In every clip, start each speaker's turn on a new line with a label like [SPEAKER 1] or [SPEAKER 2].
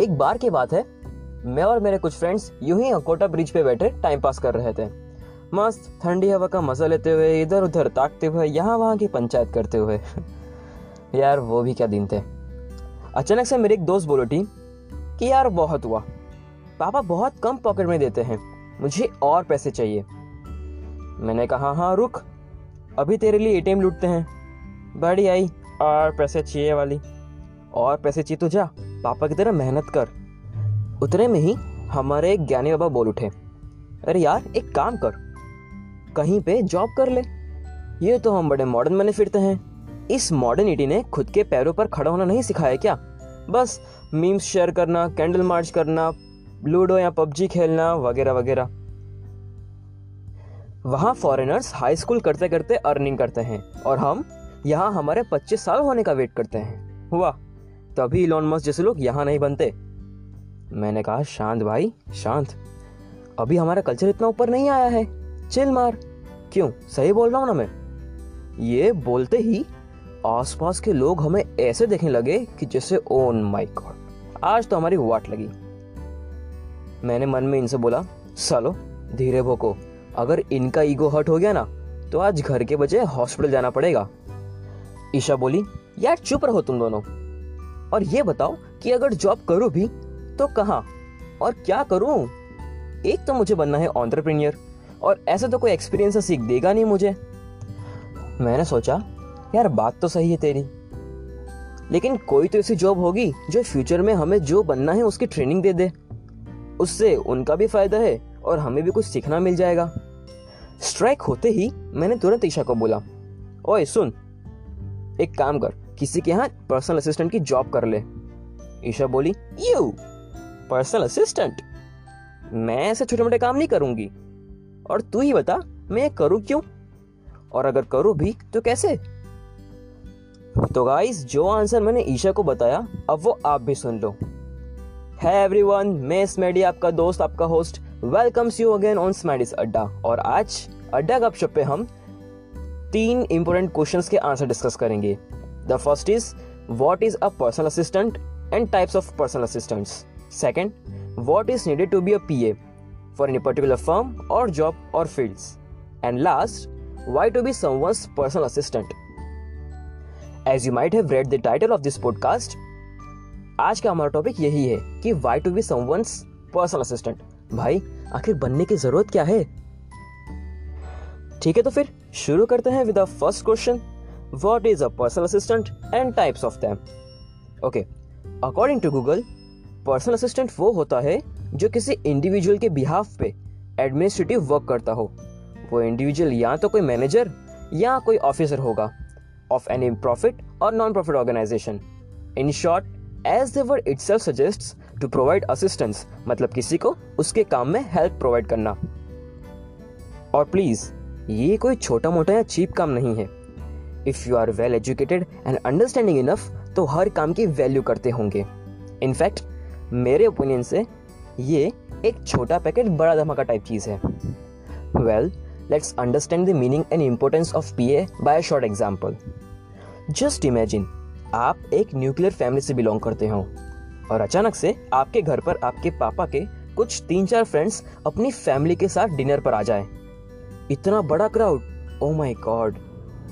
[SPEAKER 1] एक बार की बात है। मैं और मेरे कुछ फ्रेंड्स यूँ ही अकोटा ब्रिज पे बैठे टाइम पास कर रहे थे। मस्त, ठंडी हवा का मज़ा लेते हुए इधर उधर ताकते हुए, यहाँ वहाँ की पंचायत करते हुए। यार, वो भी क्या दिन थे। अचानक से मेरे एक दोस्त बोलो, टी, कि यार, बहुत हुआ। पापा बहुत कम पॉकेट में देते हैं। मुझे और पैसे चाहिए। मैंने कहा हाँ रुक। अभी तेरे लिए एटीएम लूटते हैं। बड़ी आई और पैसे चाहिए वाली। और पैसे चाहिए तो जा। पापा की तरह मेहनत कर। उतने में ही हमारे ज्ञानी बाबा बोल उठे, अरे यार, एक काम कर। कहीं पे जॉब कर ले। ये तो हम बड़े मॉडर्न बने फिरते हैं। इस मॉडर्निटी ने खुद के पैरों पर खड़ा होना नहीं सिखाया क्या? बस मीम्स शेयर करना कैंडल मार्च करना लूडो या पबजी खेलना, वगैरह वगैरह। वहाँ फॉरेनर्स हाई स्कूल करते करते अर्निंग करते हैं और हम यहाँ हमारे 25 साल होने का वेट करते हैं। हुआ तभी इलॉन मस्क जैसे लोग यहाँ नहीं बनते। मैंने कहा, शांत भाई, शांत। अभी हमारा कल्चर इतना ऊपर नहीं आया है। चिल मार। क्यों? सही बोल रहा हूँ ना मैं? ये बोलते ही आसपास के लोग हमें ऐसे देखने लगे कि जैसे ओन माय गॉड आज तो हमारी वाट लगी। मैंने मन में इनसे बोला, सालो, धीरे भोको। अगर इनका ईगो हर्ट हो गया ना तो आज घर के बजे हॉस्पिटल जाना पड़ेगा। ईशा बोली, यार, चुप रहो तुम दोनों। और ये बताओ कि अगर जॉब करो भी तो कहा? और क्या करूँ? एक तो मुझे बनना है ऑन्टरप्रीनियर और ऐसे तो कोई एक्सपीरियंस सीख देगा नहीं मुझे। मैंने सोचा, यार बात तो सही है तेरी। लेकिन कोई तो ऐसी जॉब होगी जो फ्यूचर में हमें जो बनना है उसकी ट्रेनिंग दे दे। उससे उनका भी फ़ायदा है और हमें भी कुछ सीखना मिल जाएगा। स्ट्राइक होते ही मैंने तुरंत ईशा को बोला, ओए सुन, एक काम कर किसी के यहाँ पर्सनल असिस्टेंट की जॉब कर ले। ईशा बोली यू पर्सनल असिस्टेंट मैं ऐसे छोटे मोटे काम नहीं करूँगी। और तू ही बता, मैं ये करूँ क्यों? और अगर करूँ भी तो कैसे? तो गाइस जो आंसर मैंने ईशा को बताया, अब वो आप भी सुन लो। है एवरीवन मैं स्मेडी आपका दोस्त, आपका host welcomes you again on Smedy's Adda. और आज अड्डा गपशप पे हम तीन इंपोर्टेंट क्वेश्चंस के आंसर डिस्कस करेंगे। The first is what is a personal assistant and types of personal assistants Second, what is needed to be a PA for any particular firm or job or fields. And last, why to be someone's personal assistant. As you might have read the title of this podcast, आज का हमारा topic यही है कि why to be someone's personal assistant भाई आखिर बनने की ज़रूरत क्या है ठीक है तो फिर शुरू करते हैं with first question what is a personal assistant and types of them okay according to Google personal assistant वो होता है जो किसी इंडिविजुअल के बिहाफ पे एडमिनिस्ट्रेटिव वर्क करता हो। वो इंडिविजुअल या तो कोई मैनेजर या कोई ऑफिसर होगा ऑफ़ एनी प्रॉफिट और non profit organization in short as the itself suggest to provide assistance मतलब किसी को उसके काम में हेल्प प्रोवाइड करना। और प्लीज़ ये कोई छोटा मोटा या चीप काम नहीं है। If you are well educated and understanding enough तो हर काम की वैल्यू करते होंगे। इनफैक्ट मेरे ओपिनियन से ये एक छोटा पैकेट बड़ा धमाका टाइप चीज़ है। Well let's understand the meaning and importance of P A by short example just imagine आप एक न्यूक्लियर फैमिली से बिलोंग करते हो और अचानक से आपके घर पर आपके पापा के कुछ तीन चार फ्रेंड्स अपनी फैमिली के साथ डिनर पर आ जाए। इतना बड़ा crowd oh my god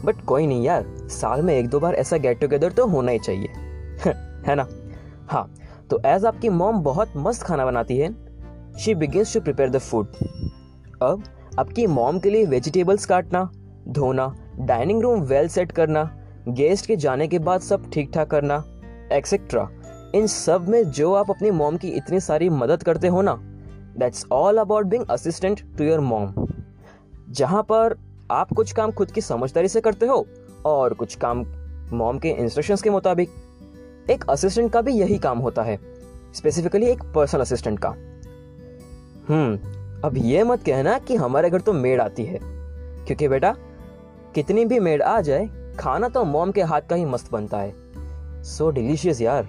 [SPEAKER 1] but कोई नहीं यार, साल में एक दो बार ऐसा गेट टुगेदर तो होना ही चाहिए। है ना? हाँ तो एज आपकी मॉम बहुत मस्त खाना बनाती है she begins to prepare the food अब आपकी मॉम के लिए वेजिटेबल्स काटना, धोना डाइनिंग रूम वेल सेट करना गेस्ट के जाने के बाद सब ठीक ठाक करना एक्सेट्रा इन सब में जो आप अपनी मॉम की इतनी सारी मदद करते हो ना that's all about being assistant to your mom जहाँ पर आप कुछ काम खुद की समझदारी से करते हो और कुछ काम मॉम के इंस्ट्रक्शंस के मुताबिक। एक असिस्टेंट का भी यही काम होता है स्पेसिफिकली एक पर्सनल असिस्टेंट का। हम्म अब ये मत कहना कि हमारे घर तो मेड आती है, क्योंकि बेटा, कितनी भी मेड आ जाए, खाना तो मॉम के हाथ का ही मस्त बनता है। सो so डिलीशियस यार।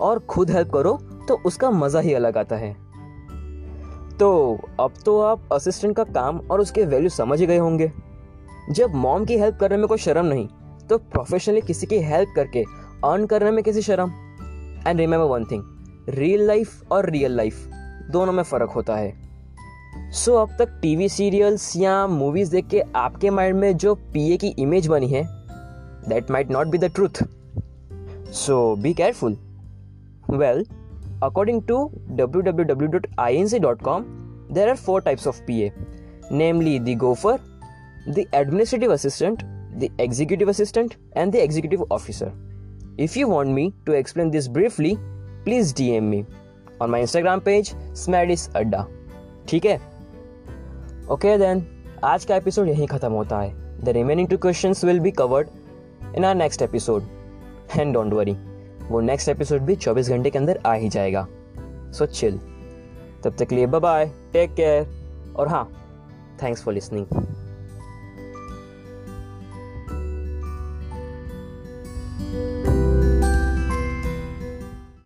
[SPEAKER 1] और खुद हेल्प करो तो उसका मज़ा ही अलग आता है। तो अब तो आप असिस्टेंट का काम और उसके वैल्यू समझ ही गए होंगे। जब मॉम की हेल्प करने में कोई शर्म नहीं तो प्रोफेशनली किसी की हेल्प करके अर्न करने में किसी शर्म? And remember one thing real life और रियल लाइफ दोनों में फ़र्क होता है। सो so, अब तक टीवी सीरियल्स या मूवीज़ देख के आपके माइंड में जो पीए की इमेज बनी है that might not be the truth so be careful well according to www.inc.com there are four types of PA namely the gopher the administrative assistant the executive assistant and the executive officer if you want me to explain this briefly please dm me on my instagram page smadis adda ठीक है okay then आज का episode यहीं ख़त्म होता है the remaining two questions will be covered in our next episode and don't worry वो next episode भी 24 घंटे के अंदर आ ही जाएगा। सो चिल तब तक लिए बाय टेक केयर और हाँ थैंक्स फॉर लिसनिंग